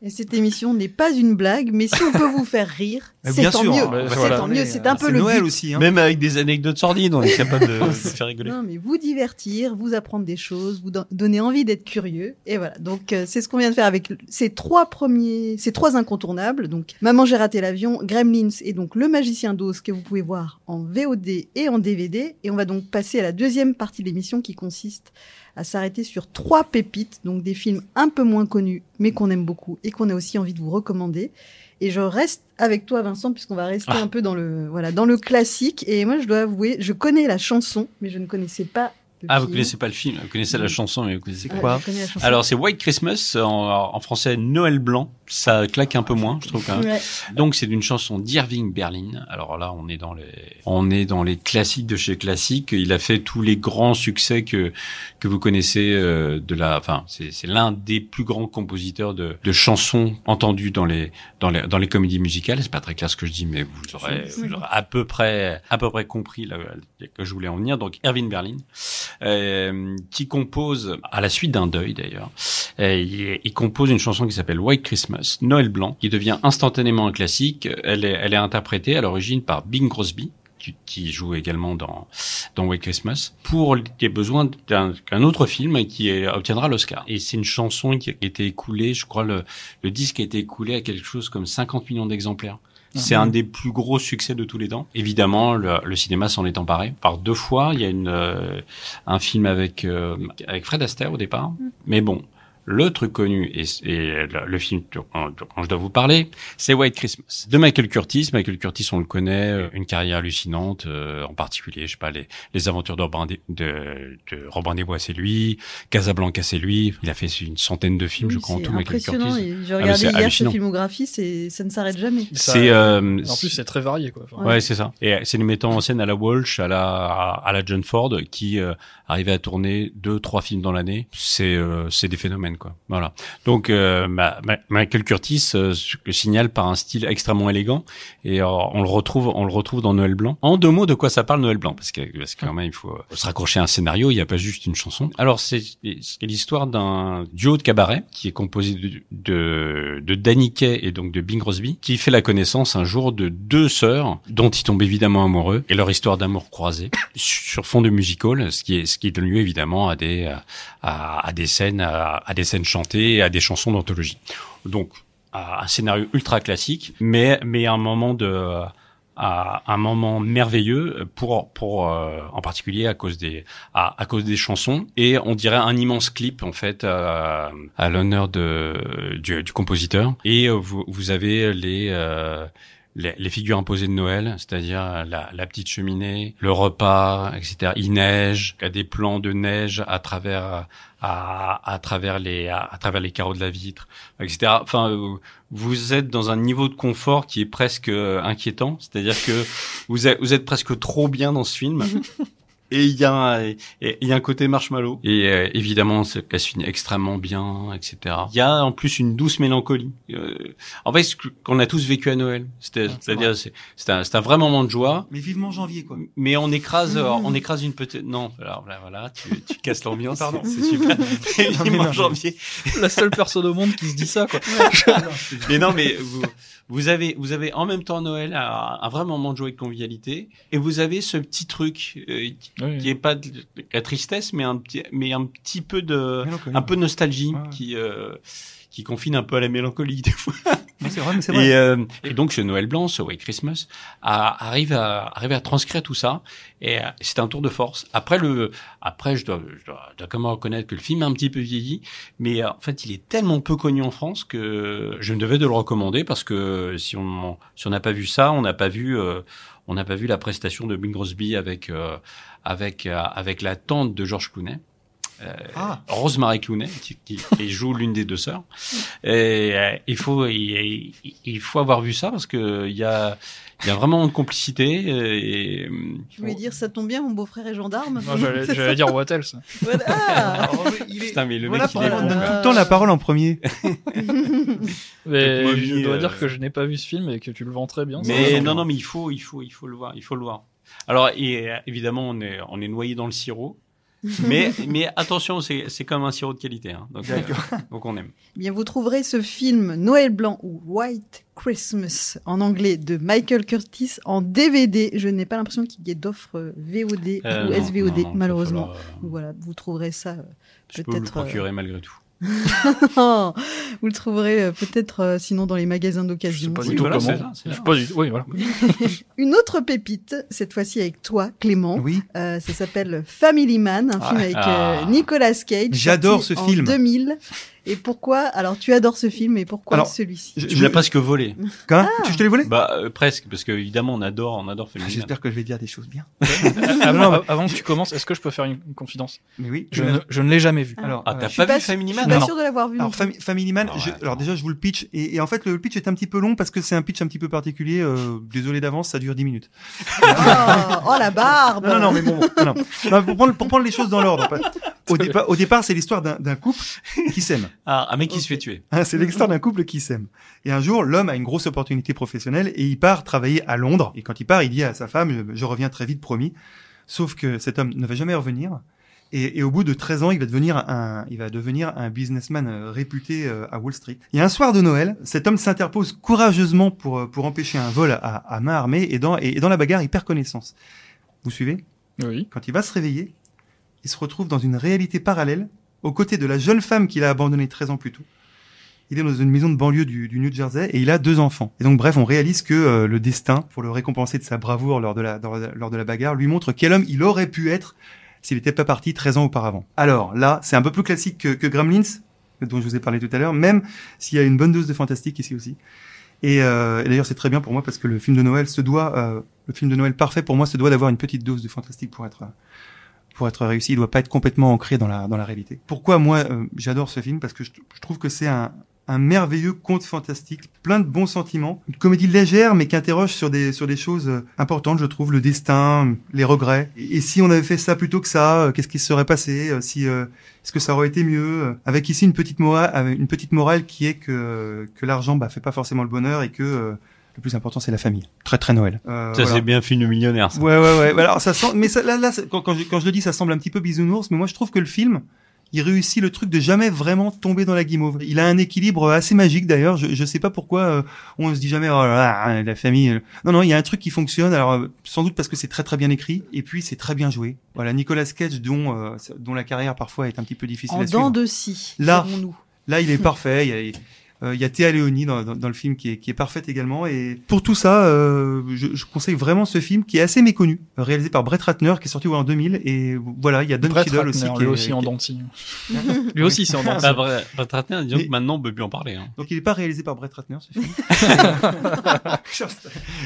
Et cette émission n'est pas une blague, mais si on peut vous faire rire, (laughs) c'est tant mieux. hein, bah, c'est voilà. tant mieux. C'est un peu le Noël but. aussi. Hein. Même avec des anecdotes sordides, on est capable de, (laughs) de faire rigoler. Non, mais vous divertir, vous apprendre des choses, vous don- donner envie d'être curieux. Et voilà. Donc, euh, c'est ce qu'on vient de faire avec ces trois premiers, ces trois incontournables. Donc, Maman, j'ai raté l'avion, Gremlins et donc Le Magicien d'Oz que vous pouvez voir en VOD et en DVD. Et on va donc passer à la deuxième partie de l'émission qui consiste à s'arrêter sur trois pépites, donc des films un peu moins connus, mais qu'on aime beaucoup et qu'on a aussi envie de vous recommander. Et je reste avec toi, Vincent, puisqu'on va rester Ah. un peu dans le, voilà, dans le classique. Et moi, je dois avouer, je connais la chanson, mais je ne connaissais pas Ah, vous connaissez pas le film, vous connaissez la chanson, mais vous connaissez quoi je. Alors c'est White Christmas en, en français Noël blanc. Ça claque un peu moins, je trouve quand même. Ouais. Donc c'est d'une chanson d'Irving Berlin. Alors là, on est dans les, on est dans les classiques de chez classiques. Il a fait tous les grands succès que que vous connaissez euh, de la, enfin c'est c'est l'un des plus grands compositeurs de, de chansons entendues dans les dans les dans les comédies musicales. C'est pas très clair ce que je dis, mais vous aurez, vous aurez à peu près à peu près compris là, que je voulais en venir. Donc Irving Berlin, qui compose à la suite d'un deuil d'ailleurs. Euh, il, compose une chanson qui s'appelle White Christmas, Noël blanc, qui devient instantanément un classique. Elle est, interprétée à l'origine par Bing Crosby, qui, joue également dans, White Christmas, pour les besoins d'un autre film qui obtiendra l'Oscar. Et c'est une chanson qui a été écoulée, je crois, le disque a été écoulé à quelque chose comme 50 millions d'exemplaires. C'est un des plus gros succès de tous les temps. Évidemment, le, le cinéma s'en est emparé. Par deux fois, il y a une, euh, un film avec, euh, avec Fred Astaire au départ. Mais bon, le truc connu et, et le, le film dont, je dois vous parler, c'est White Christmas de Michael Curtis. Michael Curtis, on le connaît, une carrière hallucinante, euh, en particulier, je sais pas, les, les aventures de Robin, des, de, de Robin des Bois, c'est lui, Casablanca, c'est lui. Il a fait une centaine de films, je crois, en tout, Michael impressionnant. Curtis. et J'ai mais regardé c'est hier sa filmographie, c'est ça ne s'arrête jamais. Ça- C'est euh, En plus, c'est très varié, quoi. Enfin, Ouais, c'est ça. Et euh, c'est les metteurs en scène à la Walsh, à la à la John Ford, qui euh, arrivaient à tourner deux, trois films dans l'année. C'est euh, c'est des phénomènes, Voilà. Donc euh, ma- ma- Michael Curtis euh, le signale par un style extrêmement élégant, et on le retrouve on le retrouve dans Noël Blanc. En deux mots, de quoi ça parle Noël Blanc? Parce que parce que quand même il faut euh, se raccrocher à un scénario. Il n'y a pas juste une chanson. Alors c'est l'histoire d'un duo de cabaret qui est composé de de, de Danny Kaye et donc de Bing Crosby, qui fait la connaissance un jour de deux sœurs dont ils tombent évidemment amoureux et leur histoire d'amour croisée sur fond de musical, ce qui est ce qui donne lieu évidemment à des à, à des scènes à, à des scènes chantées à des chansons d'anthologie. Donc à un scénario ultra classique, mais mais à un moment de à un moment merveilleux pour pour euh, en particulier à cause des à, à cause des chansons et on dirait un immense clip en fait euh, à l'honneur de du, du compositeur et euh, vous vous avez les euh, les, les figures imposées de Noël, c'est-à-dire la, la petite cheminée, le repas, etc. Il neige, il y a des plans de neige à travers à, à travers les à, travers les carreaux de la vitre, etc. Enfin, vous êtes dans un niveau de confort qui est presque inquiétant, c'est-à-dire que vous êtes, vous êtes presque trop bien dans ce film. (laughs) Et il y a un, et- et il y a un côté marshmallow. Et euh, évidemment, ça se finit extrêmement bien, etc. Il y a en plus une douce mélancolie. Euh, en fait, ce qu'on a tous vécu à Noël. C'est-à-dire, c'est c'est un, c'est un vrai moment de joie. Mais vivement janvier, quoi. Mais on écrase, euh, on écrase une petite. Non, alors voilà, voilà, tu, tu casses l'ambiance. Pardon. C'est super. Mais (laughs) (laughs) Vivement non, janvier. la seule personne au monde qui se dit ça, quoi. (laughs) Mais non, mais vous, vous avez, vous avez en même temps Noël un, un vrai moment de joie et de convivialité, et vous avez ce petit truc euh, qui, Oui. qui est pas de la tristesse, mais un petit, mais un petit peu de, un peu de nostalgie ouais. qui, euh, qui confine un peu à la mélancolie des fois. (laughs) Non, C'est vrai, mais c'est vrai. Et, euh, et donc ce Noël blanc, ce White Christmas, arrive à arrive à transcrire tout ça. Et euh, c'est un tour de force. Après le, après je dois, je dois, je dois quand même reconnaître que le film a un petit peu vieilli, mais euh, en fait il est tellement peu connu en France que je me devais de le recommander parce que si on si on n'a pas vu ça, on n'a pas vu euh, on n'a pas vu la prestation de Bing Crosby avec euh, avec euh, avec la tante de George Clooney. Euh, Ah. Rosemary Clooney qui, qui, qui joue l'une des deux sœurs. Et euh, il faut il, il faut avoir vu ça parce que il y a il y a vraiment une complicité et Tu voulais dire, ça tombe bien, mon beau-frère est gendarme Non, j'allais (laughs) ça dire What Else? Voilà. Ah il est... putain mais le Voilà mec il est bon, donne tout le temps la parole en premier. (laughs) Mais Donc, je dois euh, dire que je n'ai pas vu ce film et que tu le vends très bien. ça Mais non non mais il faut il faut il faut le voir il faut le voir. Alors et, euh, évidemment on est on est noyé dans le sirop. (laughs) mais mais attention c'est c'est comme un sirop de qualité hein. donc euh, (laughs) donc on aime. Bien, vous trouverez ce film Noël blanc ou White Christmas en anglais de Michael Curtis en DVD. Je n'ai pas l'impression qu'il y ait d'offre VOD Euh, ou non, SVOD, non, non, malheureusement. falloir, euh, Voilà, vous trouverez ça. euh, Je peux vous le Peut-être, euh, procurer malgré tout. (laughs) vous le trouverez euh, peut-être euh, sinon dans les magasins Je sais d'occasion. pas Oui, du tout voilà, comment. Je sais pas du tout. Oui, voilà. (laughs) Une autre pépite, cette fois-ci avec toi, Clément. Oui. Euh, ça s'appelle Family Man, un Ah, film avec ah. euh, Nicolas Cage. J'adore ce en film. 2000. Et pourquoi Alors, tu adores ce film, et pourquoi celui-ci Je- Tu me l'as presque volé. (laughs) Quand Tu je te l'ai volé? Bah euh, presque parce que évidemment on adore on adore Ah, Family Man. J'espère que je vais dire des choses bien. (laughs) avant, avant que tu commences, est-ce que je peux faire une, une confidence? Mais oui. je ne, je ne l'ai jamais vu. Alors, Ah euh, t'as Je suis pas, pas vu Family Je Man? suis pas sûre de l'avoir vu. Alors. Fami- Family Man, Ah je- alors déjà je vous le pitch et, et en fait le pitch est un petit peu long parce que c'est un pitch un petit peu particulier. euh, désolé d'avance, ça dure 10 minutes. (laughs) oh, oh, la barbe Non non mais bon, non, pour prendre pour prendre les choses dans l'ordre. Au départ au départ c'est l'histoire d'un couple qui s'aime. Ah un mec qui se fait tuer. Hein, c'est l'histoire d'un couple qui s'aime. Et un jour l'homme a une grosse opportunité professionnelle et il part travailler à Londres. Et quand il part il dit à sa femme je, je reviens très vite promis. Sauf que cet homme ne va jamais revenir. Et, et au bout de 13 ans, il va devenir un, il va devenir un businessman euh, réputé euh, à Wall Street. Et un soir de Noël, cet homme s'interpose courageusement pour, euh, pour empêcher un vol à, à main armée et dans, et, et dans la bagarre, il perd connaissance. Vous suivez? Oui. Quand il va se réveiller, il se retrouve dans une réalité parallèle, aux côtés de la jeune femme qu'il a abandonnée 13 ans plus tôt. Il est dans une maison de banlieue du, New Jersey et il a deux enfants. Et donc bref, on réalise que euh, le destin, pour le récompenser de sa bravoure lors de la, lors de- la bagarre, lui montre quel homme il aurait pu être s'il n'était pas parti 13 ans auparavant. Alors là, c'est un peu plus classique que, que Gremlins, dont je vous ai parlé tout à l'heure, même s'il y a une bonne dose de fantastique ici aussi. Et, euh, d'ailleurs, c'est très bien pour moi parce que le film de Noël se doit, euh, le film de Noël parfait pour moi se doit d'avoir une petite dose de fantastique pour être pour être réussi. Il doit pas être complètement ancré dans la dans la réalité. Pourquoi moi euh, j'adore ce film? Parce que je, trouve que c'est un un merveilleux conte fantastique, plein de bons sentiments, une comédie légère mais qui interroge sur des sur des choses euh, importantes, je trouve, le destin, les regrets. Et, si on avait fait ça plutôt que ça, euh, qu'est-ce qui se serait passé Si euh, est-ce que ça aurait été mieux Avec ici une petite morale, une petite morale qui est que que l'argent bah, fait pas forcément le bonheur et que euh, le plus important c'est la famille. Très très Noël. Euh, Ça, voilà. c'est bien film de millionnaire, ça. Ouais, ouais, ouais. Alors, ça sent, mais ça, là, là, quand, quand, je, quand je le dis, ça semble un petit peu bisounours, mais moi, je trouve que le film, il réussit le truc de jamais vraiment tomber dans la guimauve. Il a un équilibre assez magique, d'ailleurs. Je, je sais pas pourquoi euh, on se dit jamais, oh là là, la famille. euh. Non, non, il y a un truc qui fonctionne. Alors, euh, sans doute parce que c'est très, très bien écrit, et puis c'est très bien joué. Voilà, Nicolas Cage, dont, euh, dont la carrière parfois est un petit peu difficile En à suivre. dents de scie, Là. Là, il est (laughs) parfait. Il y a, euh, il y a Théa Léonie dans, dans, dans le film qui est, qui est parfaite également. Et pour tout ça, euh, je, je conseille vraiment ce film qui est assez méconnu, réalisé par Brett Ratner, qui est sorti ouais, en 2000. Et voilà, il y a Don Cheadle aussi. Lui est- aussi en qui est- denti. (laughs) lui aussi c'est en denti. Bah, Brett Ratner, disons que maintenant, on peut plus en parler. Hein. Donc il n'est pas réalisé par Brett Ratner, ce film. (laughs)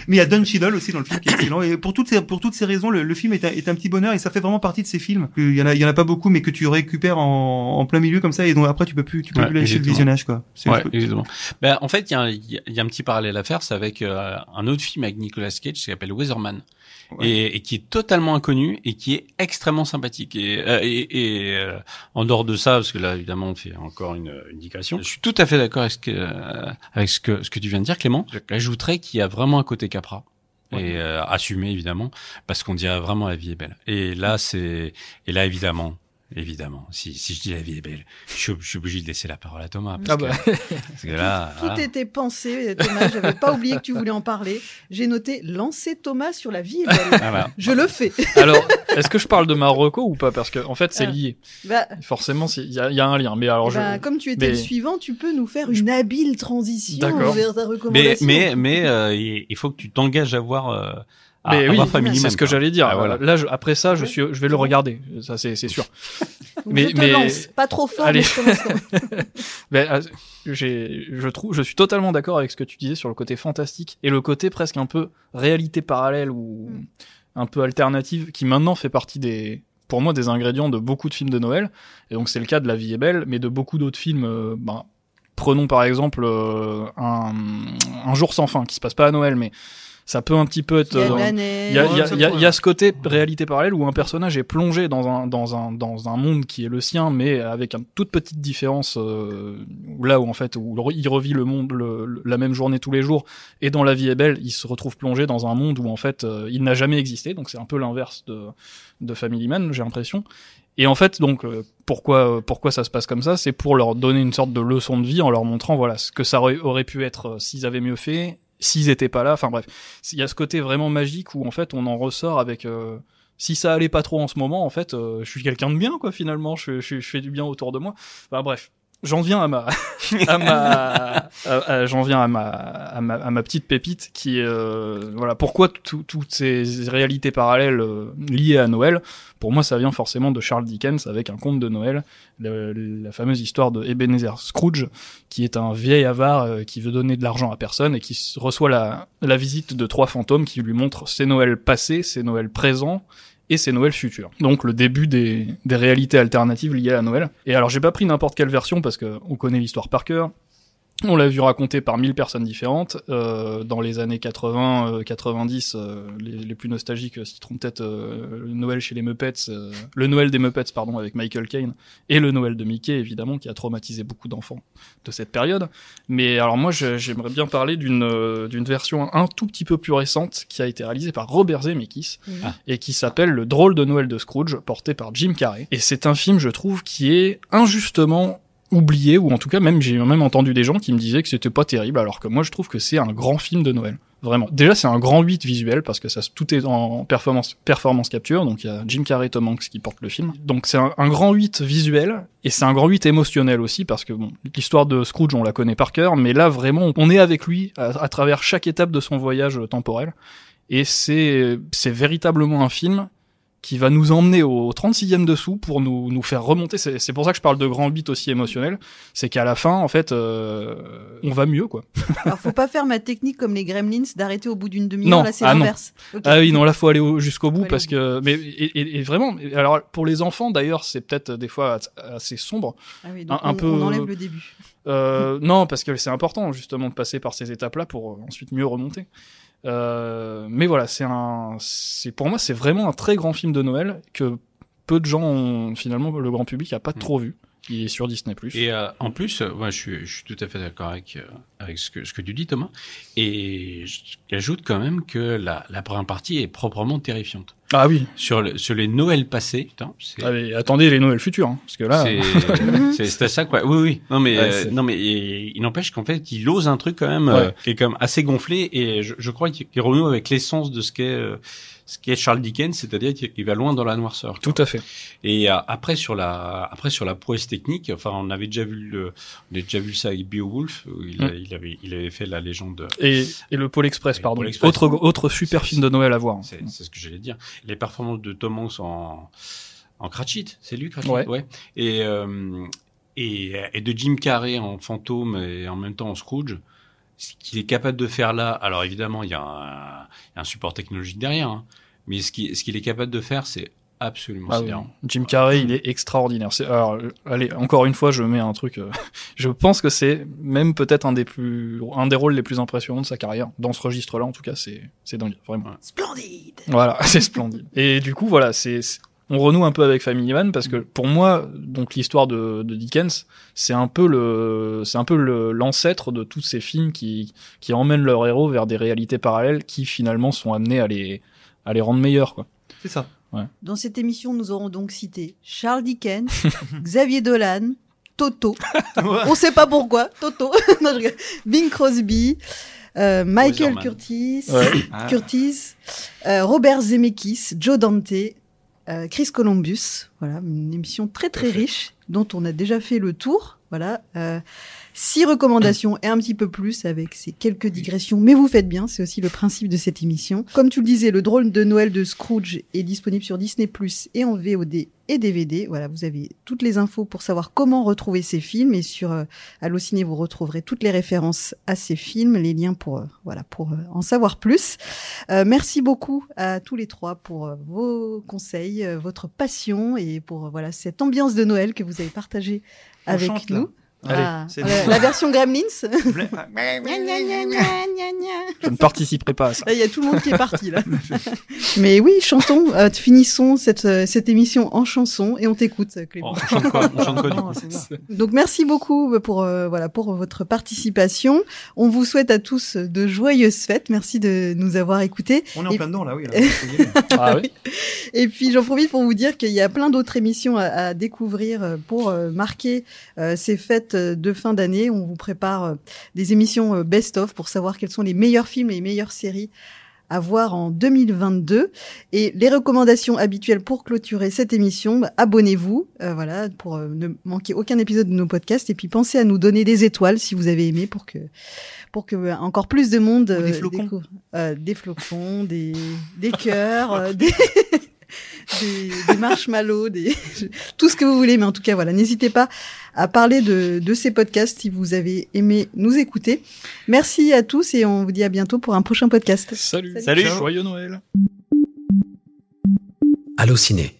Mais il y a Don Cheadle aussi dans le film qui est excellent. Et pour toutes ces, pour toutes ces raisons, le, le film est un, est un petit bonheur et ça fait vraiment partie de ces films. Il y en a, il y en a pas beaucoup, mais que tu récupères en, en plein milieu comme ça et dont après tu peux plus, tu peux Ouais, plus lâcher le visionnage, quoi. Exactement. Ben, en fait, il y, a un- y a- petit parallèle à faire, c'est avec euh, un autre film avec Nicolas Cage qui s'appelle Weatherman. Ouais. Et, et qui est totalement inconnu et qui est extrêmement sympathique. Et, euh, et, et, euh, en dehors de ça, parce que là évidemment on fait encore une, une digression, je suis tout à fait d'accord avec ce que euh, avec ce que ce que tu viens de dire, Clément. J'ajouterais qu'il y a vraiment un côté Capra. Ouais. Et euh, assumé évidemment, parce qu'on dirait vraiment la vie est belle. Et là c'est et là évidemment, évidemment, si si je dis la vie est belle, je suis, je suis obligé de laisser la parole à Thomas. Parce Ah que, bah. parce que là, Tout était pensé, Thomas. J'avais pas oublié que tu voulais en parler. J'ai noté lancer Thomas sur la vie est belle. Voilà. Je le fais. Alors, est-ce que je parle de Marocco ou pas? Parce que en fait, c'est Ah. lié. Bah, Forcément, il y a, il y a un lien. Mais alors, ben, je... comme tu étais mais- le suivant, tu peux nous faire une habile transition vers ta Mais recommandation. mais mais euh, il il faut que tu t'engages à voir euh, à, Mais à oui, c'est ce que j'allais dire. Ah, voilà. Là, je- après ça, je suis, je vais le regarder. Ça, c'est, c'est sûr. (laughs) Mais- je te mais- lance. Pas trop fort, Allez. mais je (laughs) j'ai, je trouve, je suis totalement d'accord avec ce que tu disais sur le côté fantastique et le côté presque un peu réalité parallèle ou Mm. un peu alternative qui maintenant fait partie des, pour moi, des ingrédients de beaucoup de films de Noël. Et donc c'est le cas de La Vie est belle, mais de beaucoup d'autres films. euh, ben, prenons par exemple euh, un, un jour sans fin qui se passe pas à Noël, mais ça peut un petit peu être. Il y a y y y ce côté réalité parallèle où un personnage est plongé dans un, dans un, dans un monde qui est le sien, mais avec une toute petite différence, euh, là où en fait, où il revit le monde, le- la même journée tous les jours, et dans La vie est belle, il se retrouve plongé dans un monde où en fait, euh, il n'a jamais existé, donc c'est un peu l'inverse de, de Family Man, j'ai l'impression. Et en fait, donc, euh, pourquoi, pourquoi ça se passe comme ça? C'est pour leur donner une sorte de leçon de vie en leur montrant, voilà, ce que ça aurait, aurait pu être euh, s'ils avaient mieux fait, s'ils étaient pas là. Enfin bref, il y a ce côté vraiment magique où en fait, on en ressort avec. euh, si ça allait pas trop en ce moment, en fait, euh, je suis quelqu'un de bien, quoi. Finalement, je, je, fais du bien autour de moi. Enfin bref, j'en viens à ma, (laughs) à ma, à- j'en viens à ma, à ma, à ma petite pépite qui, euh, voilà, pourquoi tout- toutes ces réalités parallèles euh, liées à Noël? Pour moi, ça vient forcément de Charles Dickens avec un conte de Noël, le- la fameuse histoire de Ebenezer Scrooge, qui est un vieil avare euh, qui veut donner de l'argent à personne et qui reçoit la, la visite de trois fantômes qui lui montrent ses Noëls passés, ses Noëls présents et ses Noëls futurs. Donc le début des, des réalités alternatives liées à Noël. Et alors j'ai pas pris n'importe quelle version parce que on connaît l'histoire par cœur. On l'a vu raconter par mille personnes différentes. Euh, dans les années 80, euh, 90, euh, les, les plus nostalgiques euh, citeront peut-être euh, le Noël chez les Muppets, euh, le Noël des Muppets, pardon, avec Michael Caine, et le Noël de Mickey, évidemment, qui a traumatisé beaucoup d'enfants de cette période. Mais alors moi, j'aimerais bien parler d'une euh, d'une version un tout petit peu plus récente qui a été réalisée par Robert Zemeckis Ah. et qui s'appelle Le drôle de Noël de Scrooge, porté par Jim Carrey. Et c'est un film, je trouve, qui est injustement oublié, ou en tout cas même j'ai même entendu des gens qui me disaient que c'était pas terrible, alors que moi je trouve que c'est un grand film de Noël. Vraiment. Déjà, c'est un grand 8 visuel parce que ça, tout est en performance, performance capture. Donc, il y a Jim Carrey, Tom Hanks qui porte le film. Donc, c'est un, grand 8 visuel et c'est un grand 8 émotionnel aussi parce que bon, l'histoire de Scrooge, on la connaît par cœur, mais là, vraiment, on est avec lui à, à travers chaque étape de son voyage temporel. Et c'est, c'est véritablement un film qui va nous emmener au 36e dessous pour nous, nous faire remonter. C'est pour ça que je parle de grand beat aussi émotionnel. C'est qu'à la fin, en fait, euh, on va mieux, quoi. (laughs) Alors, faut pas faire ma technique comme les Gremlins d'arrêter au bout d'une demi-heure. Non, Là, c'est ah l'inverse. Ah oui, non, là, faut aller au- jusqu'au bout parce que, mais, et, et- et vraiment, alors, pour les enfants, d'ailleurs, c'est peut-être des fois assez sombre. Ah oui, donc un- un on, peu- on enlève le début. Euh, non, parce que c'est important, justement, de passer par ces étapes-là pour euh, ensuite mieux remonter. Euh, mais voilà, c'est un, c'est, pour moi, c'est vraiment un très grand film de Noël que peu de gens ont, finalement, le grand public a pas Mm. trop vu. Il est sur Disney+. Et euh, en plus, euh, moi, je suis, je suis tout à fait d'accord avec euh, avec ce que ce que tu dis, Thomas. Et j'ajoute quand même que la la première partie est proprement terrifiante. Ah oui. Sur le, sur les Noëls passés, putain, Ah, mais attendez les Noëls futurs, hein, parce que là, c'est (laughs) c'est c'était ça quoi. Oui oui. Non mais Ouais, euh, non mais et- il n'empêche qu'en fait il ose un truc quand même euh, qui est quand même assez gonflé et je, je crois qu'il renoue avec l'essence de ce qu'est euh, ce qu'est Charles Dickens, c'est-à-dire qu'il va loin dans la noirceur. tout à fait. Et après sur la après sur la prouesse technique, enfin on avait déjà vu le on a déjà vu ça avec Beowulf où il, a- Mm. il avait il avait fait la légende. Et, et le Pôle Express, pardon. Pôle Express. Autre, autre super film de Noël à voir. C'est c'est ce que j'allais dire. Les performances de Tom Hanks en en Cratchit, c'est lui Cratchit, Ouais. Et euh, et et de Jim Carrey en fantôme et en même temps en Scrooge. Ce qu'il est capable de faire là, alors évidemment il y a un, un support technologique derrière, hein, mais ce qu'il ce qu'il est capable de faire, c'est absolument Ah oui. Jim Carrey, il est extraordinaire. C'est, alors, allez, encore une fois, je mets un truc. euh, (laughs) je pense que c'est même peut-être un des plus, un des rôles les plus impressionnants de sa carrière. Dans ce registre-là, en tout cas, c'est, c'est dingue, vraiment. Splendide. Voilà, (laughs) c'est splendide. Et du coup, voilà, c'est, on renoue un peu avec Family Man parce que pour moi, donc l'histoire de, de Dickens, c'est un peu le, c'est un peu l'ancêtre de tous ces films qui, qui emmènent leurs héros vers des réalités parallèles qui finalement sont amenés à les, à les rendre meilleurs, quoi. C'est ça. Dans cette émission, nous aurons donc cité Charles Dickens, (laughs) Xavier Dolan, Toto. On sait pas pourquoi, Toto. (laughs) non, je rigole. Bing Crosby, euh, Michael. Curtis, Ah. (coughs) Curtis, euh, Robert Zemeckis, Joe Dante, euh, Chris Columbus. Voilà, une émission très très riche dont on a déjà fait le tour. Voilà, euh, six recommandations et un petit peu plus avec ces quelques digressions. Mais vous faites bien, c'est aussi le principe de cette émission. Comme tu le disais, le drôle de Noël de Scrooge est disponible sur Disney Plus et en VOD et DVD. Voilà, vous avez toutes les infos pour savoir comment retrouver ces films et sur euh, Allociné vous retrouverez toutes les références à ces films, les liens pour euh, voilà pour euh, en savoir plus. Euh, merci beaucoup à tous les trois pour vos conseils, votre passion et pour voilà cette ambiance de Noël que vous avez partagée avec chante, là. Allez, Ah, c'est la, version Gremlins. (laughs) Je ne participerai pas à ça. Il y a tout le monde qui est parti là. (laughs) Mais oui, chantons, euh, finissons cette, euh, cette émission en chanson et on t'écoute, Clément. On chante quoi On chante quoi du Non, coup c'est bien. Donc merci beaucoup pour euh, voilà pour votre participation. On vous souhaite à tous de joyeuses fêtes. Merci de nous avoir écoutés. On est en Et- plein dedans là, oui. Là. (laughs) Ah oui. Et puis j'en profite pour vous dire qu'il y a plein d'autres émissions à, à découvrir euh, pour euh, marquer euh, ces fêtes euh, de fin d'année. On vous prépare euh, des émissions euh, best-of pour savoir quels sont les meilleurs films et les meilleures séries à voir en 2022. Et les recommandations habituelles pour clôturer cette émission, bah, abonnez-vous, euh, voilà, pour euh, ne manquer aucun épisode de nos podcasts. Et puis pensez à nous donner des étoiles si vous avez aimé pour que pour que euh, encore plus de monde des flocons. des flocons, des des cœurs, (laughs) des des, des marshmallows, des (laughs) tout ce que vous voulez. Mais en tout cas, voilà, n'hésitez pas à parler de, de ces podcasts si vous avez aimé nous écouter. Merci à tous et on vous dit à bientôt pour un prochain podcast. Salut. Salut. Joyeux Noël. Allociné,